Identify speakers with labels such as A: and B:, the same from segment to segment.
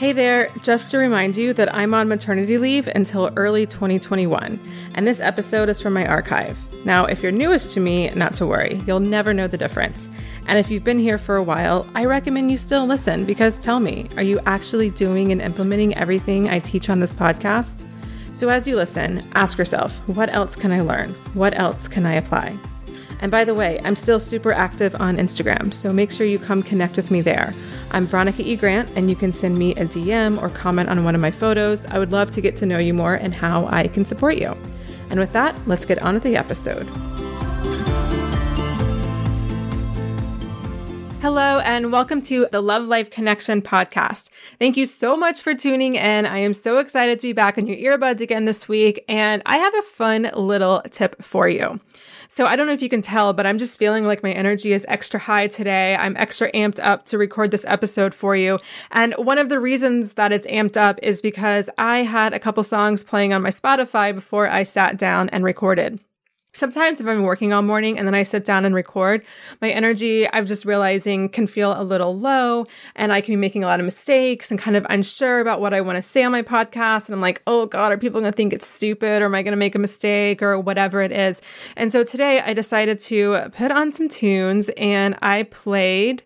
A: Hey there, just to remind you that I'm on maternity leave until early 2021, and this episode is from my archive. Now, if you're newest to me, not to worry, you'll never know the difference. And if you've been here for a while, I recommend you still listen because tell me, are you actually doing and implementing everything I teach on this podcast? So as you listen, ask yourself, what else can I learn? What else can I apply? And by the way, I'm still super active on Instagram, so make sure you come connect with me there. I'm Veronica E. Grant, and you can send me a DM or comment on one of my photos. I would love to get to know you more and how I can support you. And with that, let's get on with the episode. Hello, and welcome to the Love Life Connection podcast. Thank you so much for tuning in. I am so excited to be back on your earbuds again this week, and I have a fun little tip for you. So I don't know if you can tell, but I'm just feeling like my energy is extra high today. I'm extra amped up to record this episode for you. And one of the reasons that it's amped up is because I had a couple songs playing on my Spotify before I sat down and recorded. Sometimes if I'm working all morning and then I sit down and record, my energy, I'm just realizing can feel a little low and I can be making a lot of mistakes and kind of unsure about what I want to say on my podcast. And I'm like, oh God, are people going to think it's stupid or am I going to make a mistake or whatever it is? And so today I decided to put on some tunes and I played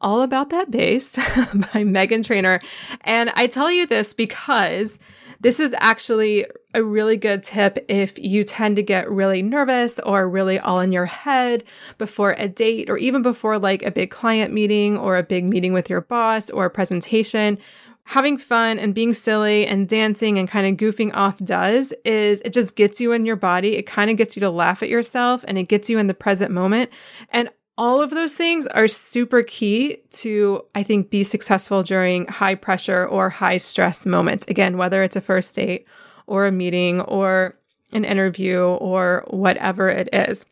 A: all about that bass by Meghan Trainor. And I tell you this because this is actually a really good tip if you tend to get really nervous or really all in your head before a date or even before like a big client meeting or a big meeting with your boss or a presentation. Having fun and being silly and dancing and kind of goofing off does is it just gets you in your body. It kind of gets you to laugh at yourself and it gets you in the present moment. And all of those things are super key to, I think, be successful during high pressure or high stress moments. Again, whether it's a first date or a meeting or an interview or whatever it is.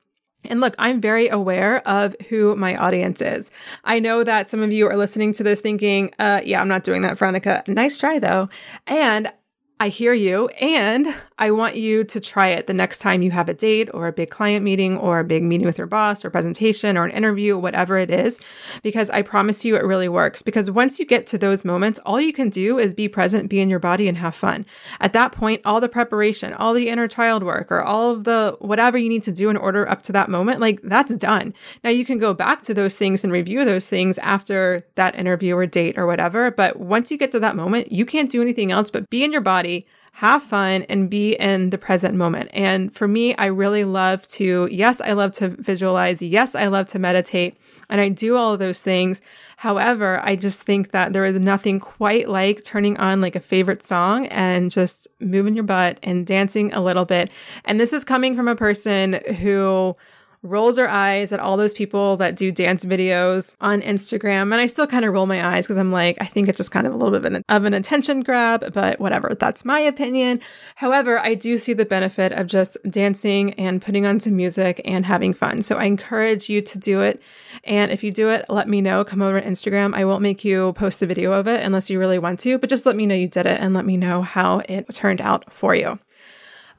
A: And look, I'm very aware of who my audience is. I know that some of you are listening to this thinking, uh, yeah, I'm not doing that, Veronica. Nice try though. And I hear you. And I want you to try it the next time you have a date or a big client meeting or a big meeting with your boss or presentation or an interview, whatever it is, because I promise you it really works. Because once you get to those moments, all you can do is be present, be in your body and have fun. At that point, all the preparation, all the inner child work or all of the whatever you need to do in order up to that moment, like that's done. Now you can go back to those things and review those things after that interview or date or whatever. But once you get to that moment, you can't do anything else but be in your body have fun and be in the present moment. And for me, I really love to, yes, I love to visualize. Yes, I love to meditate and I do all of those things. However, I just think that there is nothing quite like turning on like a favorite song and just moving your butt and dancing a little bit. And this is coming from a person who rolls her eyes at all those people that do dance videos on Instagram. And I still kind of roll my eyes because I'm like, I think it's just kind of a little bit of an, of an attention grab, but whatever. That's my opinion. However, I do see the benefit of just dancing and putting on some music and having fun. So I encourage you to do it. And if you do it, let me know. Come over to Instagram. I won't make you post a video of it unless you really want to, but just let me know you did it and let me know how it turned out for you.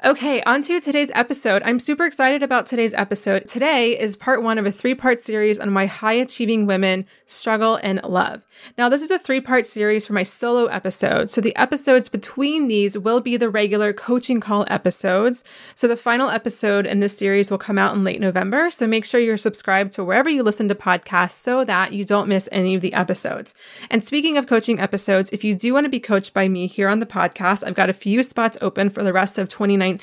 A: Okay, on to today's episode. I'm super excited about today's episode. Today is part one of a three part series on why high achieving women struggle in love. Now, this is a three part series for my solo episode. So the episodes between these will be the regular coaching call episodes. So the final episode in this series will come out in late November. So make sure you're subscribed to wherever you listen to podcasts so that you don't miss any of the episodes. And speaking of coaching episodes, if you do want to be coached by me here on the podcast, I've got a few spots open for the rest of 2019.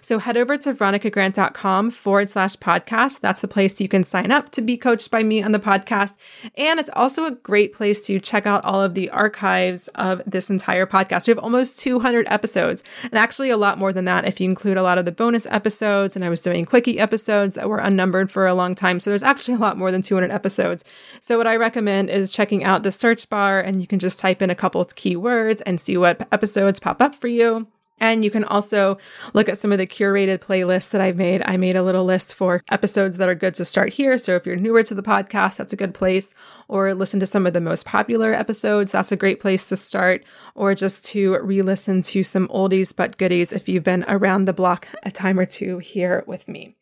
A: So head over to veronicagrant.com forward slash podcast. That's the place you can sign up to be coached by me on the podcast. And it's also a great place to check out all of the archives of this entire podcast. We have almost 200 episodes and actually a lot more than that if you include a lot of the bonus episodes. And I was doing quickie episodes that were unnumbered for a long time. So there's actually a lot more than 200 episodes. So what I recommend is checking out the search bar and you can just type in a couple of keywords and see what episodes pop up for you. And you can also look at some of the curated playlists that I've made. I made a little list for episodes that are good to start here. So if you're newer to the podcast, that's a good place. Or listen to some of the most popular episodes. That's a great place to start. Or just to re listen to some oldies but goodies if you've been around the block a time or two here with me.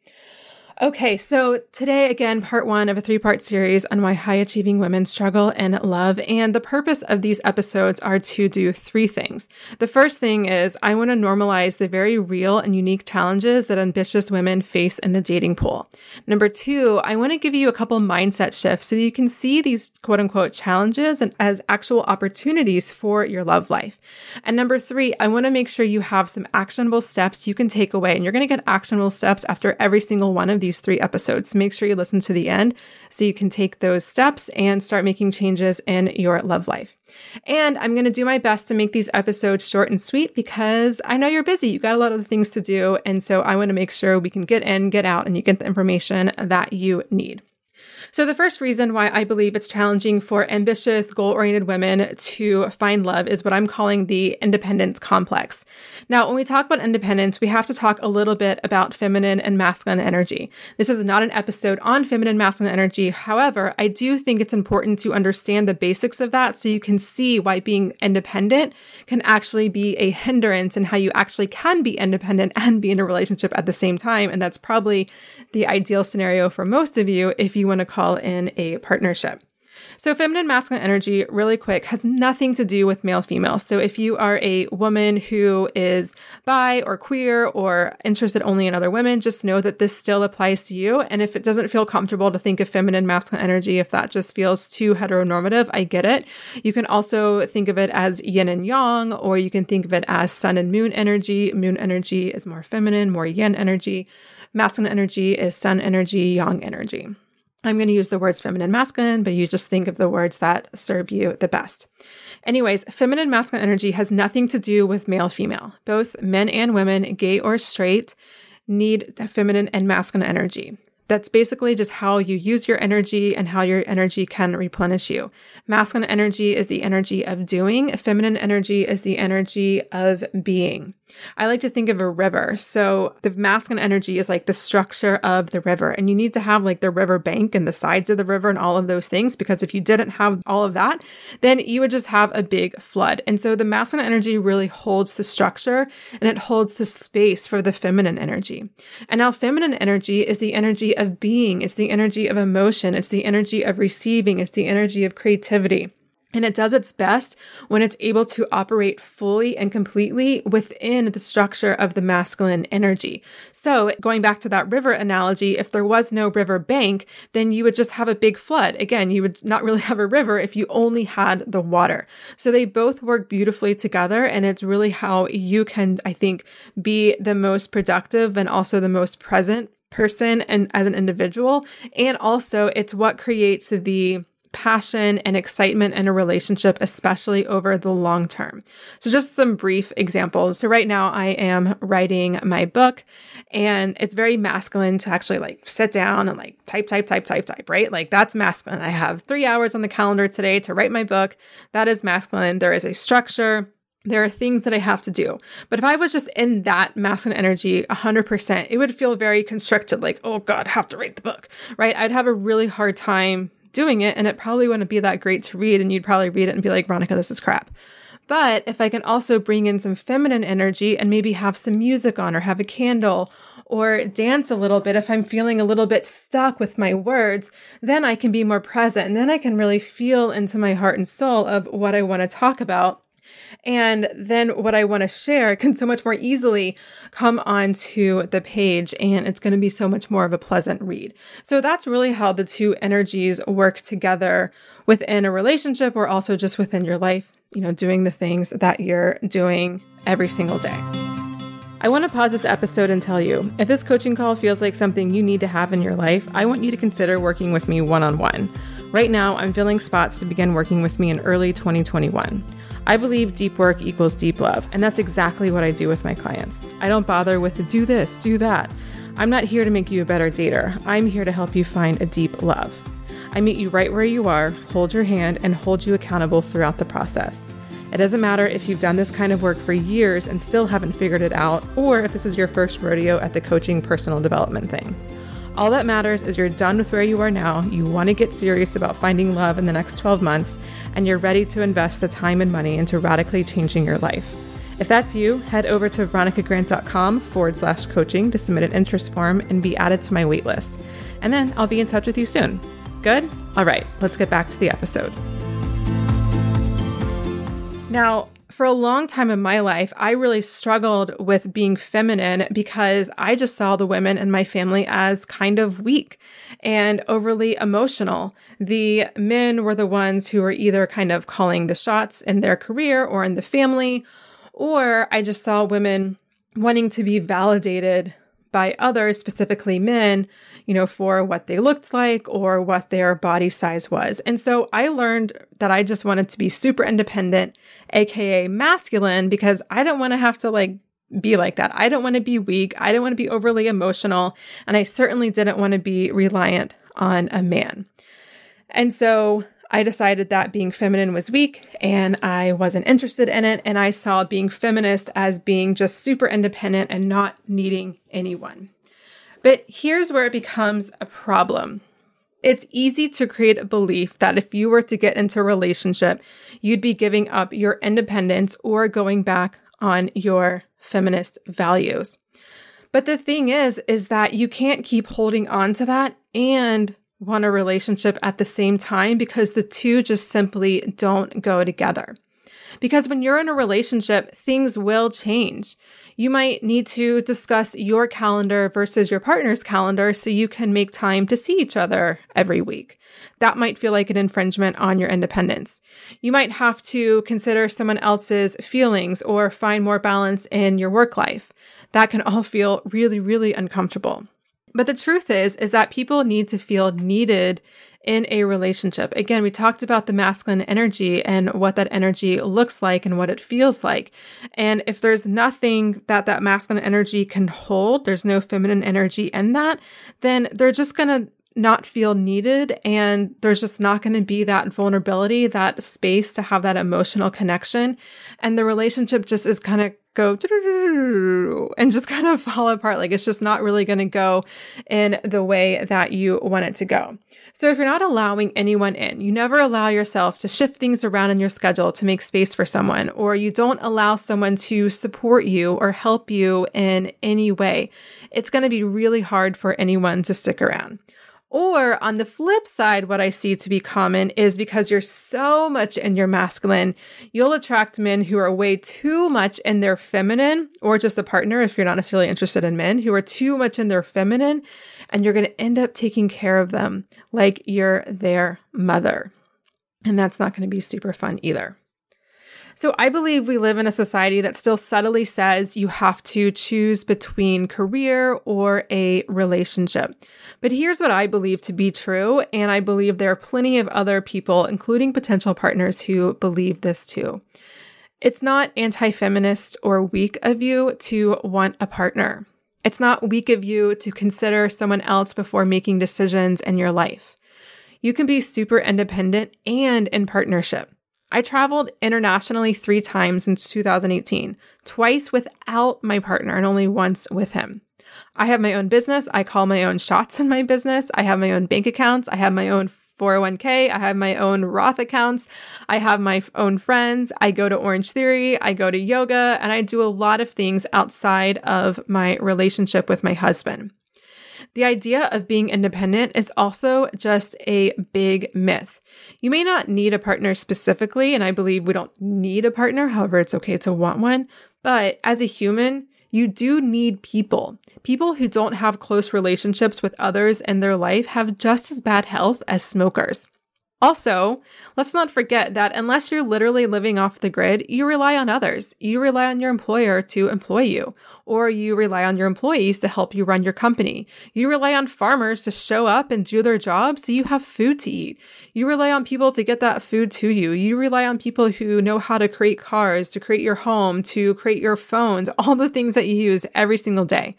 A: Okay, so today, again, part one of a three part series on why high achieving women struggle in love. And the purpose of these episodes are to do three things. The first thing is I want to normalize the very real and unique challenges that ambitious women face in the dating pool. Number two, I want to give you a couple mindset shifts so you can see these quote unquote challenges and as actual opportunities for your love life. And number three, I want to make sure you have some actionable steps you can take away. And you're going to get actionable steps after every single one of these these three episodes. Make sure you listen to the end so you can take those steps and start making changes in your love life. And I'm going to do my best to make these episodes short and sweet because I know you're busy. You got a lot of things to do. And so I want to make sure we can get in, get out, and you get the information that you need. So, the first reason why I believe it's challenging for ambitious, goal oriented women to find love is what I'm calling the independence complex. Now, when we talk about independence, we have to talk a little bit about feminine and masculine energy. This is not an episode on feminine masculine energy. However, I do think it's important to understand the basics of that so you can see why being independent can actually be a hindrance and how you actually can be independent and be in a relationship at the same time. And that's probably the ideal scenario for most of you if you want to call in a partnership. So, feminine masculine energy, really quick, has nothing to do with male female. So, if you are a woman who is bi or queer or interested only in other women, just know that this still applies to you. And if it doesn't feel comfortable to think of feminine masculine energy, if that just feels too heteronormative, I get it. You can also think of it as yin and yang, or you can think of it as sun and moon energy. Moon energy is more feminine, more yin energy. Masculine energy is sun energy, yang energy. I'm going to use the words feminine, masculine, but you just think of the words that serve you the best. Anyways, feminine, masculine energy has nothing to do with male, female. Both men and women, gay or straight, need feminine and masculine energy. That's basically just how you use your energy and how your energy can replenish you. Masculine energy is the energy of doing, feminine energy is the energy of being. I like to think of a river. So the masculine energy is like the structure of the river, and you need to have like the river bank and the sides of the river and all of those things because if you didn't have all of that, then you would just have a big flood. And so the masculine energy really holds the structure and it holds the space for the feminine energy. And now feminine energy is the energy of being, it's the energy of emotion, it's the energy of receiving, it's the energy of creativity. And it does its best when it's able to operate fully and completely within the structure of the masculine energy. So, going back to that river analogy, if there was no river bank, then you would just have a big flood. Again, you would not really have a river if you only had the water. So, they both work beautifully together. And it's really how you can, I think, be the most productive and also the most present person and as an individual. And also, it's what creates the passion and excitement in a relationship, especially over the long term. So, just some brief examples. So, right now I am writing my book, and it's very masculine to actually like sit down and like type, type, type, type, type, right? Like, that's masculine. I have three hours on the calendar today to write my book. That is masculine. There is a structure there are things that I have to do. But if I was just in that masculine energy 100%, it would feel very constricted, like, oh God, I have to write the book, right? I'd have a really hard time doing it and it probably wouldn't be that great to read and you'd probably read it and be like, Veronica, this is crap. But if I can also bring in some feminine energy and maybe have some music on or have a candle or dance a little bit, if I'm feeling a little bit stuck with my words, then I can be more present and then I can really feel into my heart and soul of what I want to talk about and then what I want to share can so much more easily come onto the page and it's going to be so much more of a pleasant read. So that's really how the two energies work together within a relationship or also just within your life, you know, doing the things that you're doing every single day. I want to pause this episode and tell you if this coaching call feels like something you need to have in your life, I want you to consider working with me one on one. Right now, I'm filling spots to begin working with me in early 2021. I believe deep work equals deep love, and that's exactly what I do with my clients. I don't bother with the do this, do that. I'm not here to make you a better dater. I'm here to help you find a deep love. I meet you right where you are, hold your hand, and hold you accountable throughout the process. It doesn't matter if you've done this kind of work for years and still haven't figured it out, or if this is your first rodeo at the coaching personal development thing. All that matters is you're done with where you are now, you want to get serious about finding love in the next 12 months, and you're ready to invest the time and money into radically changing your life. If that's you, head over to veronicagrant.com forward slash coaching to submit an interest form and be added to my waitlist. And then I'll be in touch with you soon. Good? All right, let's get back to the episode. Now, for a long time in my life, I really struggled with being feminine because I just saw the women in my family as kind of weak and overly emotional. The men were the ones who were either kind of calling the shots in their career or in the family, or I just saw women wanting to be validated by others, specifically men, you know, for what they looked like or what their body size was. And so I learned that I just wanted to be super independent, aka masculine, because I don't want to have to like be like that. I don't want to be weak. I don't want to be overly emotional. And I certainly didn't want to be reliant on a man. And so I decided that being feminine was weak and I wasn't interested in it. And I saw being feminist as being just super independent and not needing anyone. But here's where it becomes a problem. It's easy to create a belief that if you were to get into a relationship, you'd be giving up your independence or going back on your feminist values. But the thing is, is that you can't keep holding on to that and want a relationship at the same time because the two just simply don't go together. Because when you're in a relationship, things will change. You might need to discuss your calendar versus your partner's calendar so you can make time to see each other every week. That might feel like an infringement on your independence. You might have to consider someone else's feelings or find more balance in your work life. That can all feel really, really uncomfortable. But the truth is, is that people need to feel needed in a relationship. Again, we talked about the masculine energy and what that energy looks like and what it feels like. And if there's nothing that that masculine energy can hold, there's no feminine energy in that, then they're just going to not feel needed and there's just not going to be that vulnerability, that space to have that emotional connection. And the relationship just is kind of go and just kind of fall apart. Like it's just not really going to go in the way that you want it to go. So if you're not allowing anyone in, you never allow yourself to shift things around in your schedule to make space for someone, or you don't allow someone to support you or help you in any way, it's going to be really hard for anyone to stick around. Or on the flip side, what I see to be common is because you're so much in your masculine, you'll attract men who are way too much in their feminine, or just a partner if you're not necessarily interested in men who are too much in their feminine, and you're going to end up taking care of them like you're their mother. And that's not going to be super fun either. So I believe we live in a society that still subtly says you have to choose between career or a relationship. But here's what I believe to be true. And I believe there are plenty of other people, including potential partners, who believe this too. It's not anti feminist or weak of you to want a partner. It's not weak of you to consider someone else before making decisions in your life. You can be super independent and in partnership. I traveled internationally three times since 2018, twice without my partner and only once with him. I have my own business. I call my own shots in my business. I have my own bank accounts. I have my own 401k. I have my own Roth accounts. I have my own friends. I go to Orange Theory. I go to yoga and I do a lot of things outside of my relationship with my husband. The idea of being independent is also just a big myth. You may not need a partner specifically, and I believe we don't need a partner. However, it's okay to want one. But as a human, you do need people. People who don't have close relationships with others in their life have just as bad health as smokers. Also, let's not forget that unless you're literally living off the grid, you rely on others. You rely on your employer to employ you, or you rely on your employees to help you run your company. You rely on farmers to show up and do their job so you have food to eat. You rely on people to get that food to you. You rely on people who know how to create cars, to create your home, to create your phones, all the things that you use every single day.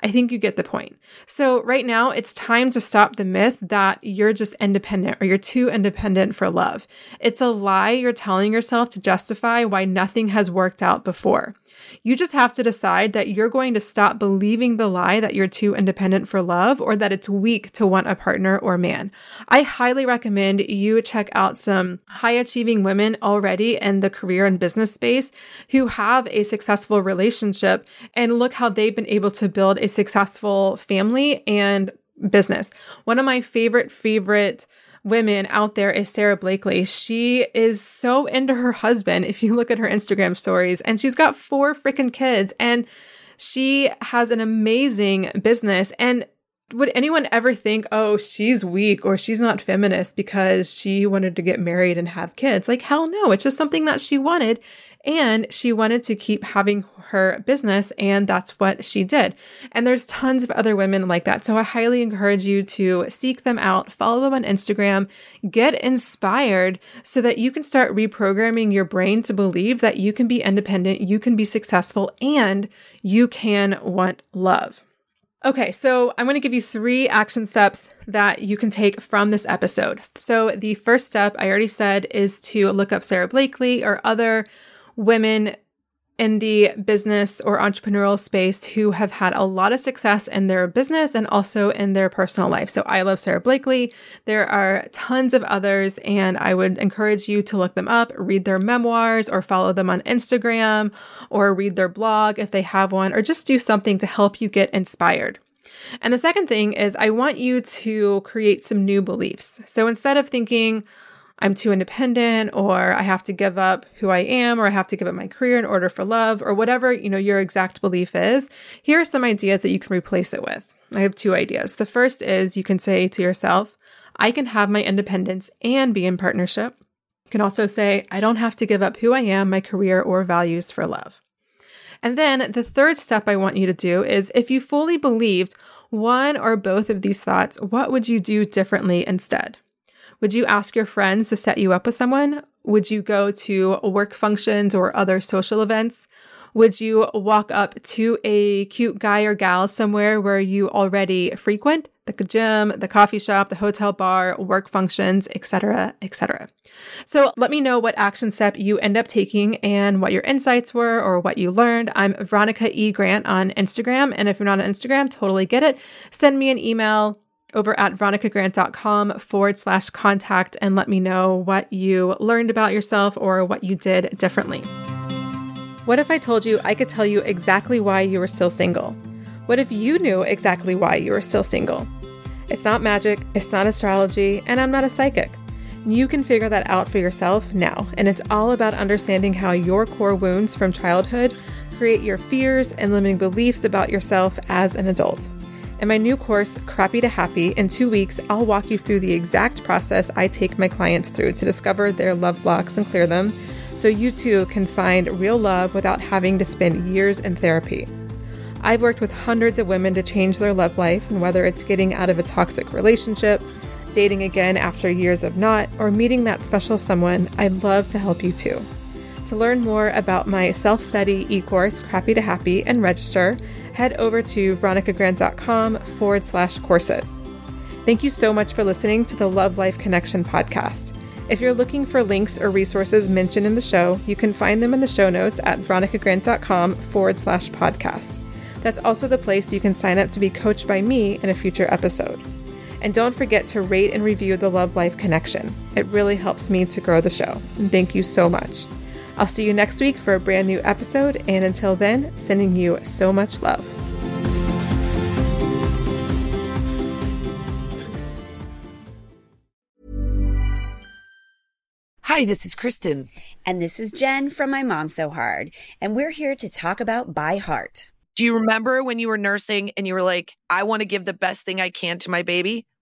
A: I think you get the point. So, right now, it's time to stop the myth that you're just independent or you're too independent for love. It's a lie you're telling yourself to justify why nothing has worked out before. You just have to decide that you're going to stop believing the lie that you're too independent for love or that it's weak to want a partner or man. I highly recommend you check out some high achieving women already in the career and business space who have a successful relationship and look how they've been able to build a successful family and business. One of my favorite, favorite women out there is Sara Blakely. She is so into her husband. If you look at her Instagram stories, and she's got four freaking kids, and she has an amazing business. And would anyone ever think, oh, she's weak or she's not feminist because she wanted to get married and have kids? Like, hell no. It's just something that she wanted. And she wanted to keep having her business, and that's what she did. And there's tons of other women like that. So I highly encourage you to seek them out, follow them on Instagram, get inspired so that you can start reprogramming your brain to believe that you can be independent, you can be successful, and you can want love. Okay, so I'm going to give you three action steps that you can take from this episode. So, the first step I already said is to look up Sara Blakely or other women in the business or entrepreneurial space who have had a lot of success in their business and also in their personal life. So I love Sara Blakely. There are tons of others, and I would encourage you to look them up, read their memoirs, or follow them on Instagram, or read their blog if they have one, or just do something to help you get inspired. And the second thing is, I want you to create some new beliefs. So instead of thinking, I'm too independent or I have to give up who I am or I have to give up my career in order for love or whatever, you know, your exact belief is. Here are some ideas that you can replace it with. I have two ideas. The first is you can say to yourself, I can have my independence and be in partnership. You can also say, I don't have to give up who I am, my career, or values for love. And then the third step I want you to do is if you fully believed one or both of these thoughts, what would you do differently instead? Would you ask your friends to set you up with someone? Would you go to work functions or other social events? Would you walk up to a cute guy or gal somewhere where you already frequent? The gym, the coffee shop, the hotel bar, work functions, etc., etc. So let me know what action step you end up taking and what your insights were or what you learned. I'm Veronica E. Grant on Instagram. And if you're not on Instagram, totally get it. Send me an email over at veronicagrant.com forward slash contact and let me know what you learned about yourself or what you did differently. What if I told you I could tell you exactly why you were still single? What if you knew exactly why you were still single? It's not magic, it's not astrology, and I'm not a psychic. You can figure that out for yourself now, and it's all about understanding how your core wounds from childhood create your fears and limiting beliefs about yourself as an adult. In my new course, Crappy to Happy, in two weeks, I'll walk you through the exact process I take my clients through to discover their love blocks and clear them, so you too can find real love without having to spend years in therapy. I've worked with hundreds of women to change their love life, and whether it's getting out of a toxic relationship, dating again after years of not, or meeting that special someone, I'd love to help you too. To learn more about my self study e course, Crappy to Happy, and register, head over to veronicagrant.com forward slash courses. Thank you so much for listening to the Love Life Connection podcast. If you're looking for links or resources mentioned in the show, you can find them in the show notes at veronicagrant.com forward slash podcast. That's also the place you can sign up to be coached by me in a future episode. And don't forget to rate and review the Love Life Connection. It really helps me to grow the show. Thank you so much. I'll see you next week for a brand new episode. And until then, sending you so much love.
B: Hi, this is Kristin.
C: And this is Jen from My Mom So Hard. And we're here to talk about By Heart.
B: Do you remember when you were nursing and you were like, I want to give the best thing I can to my baby?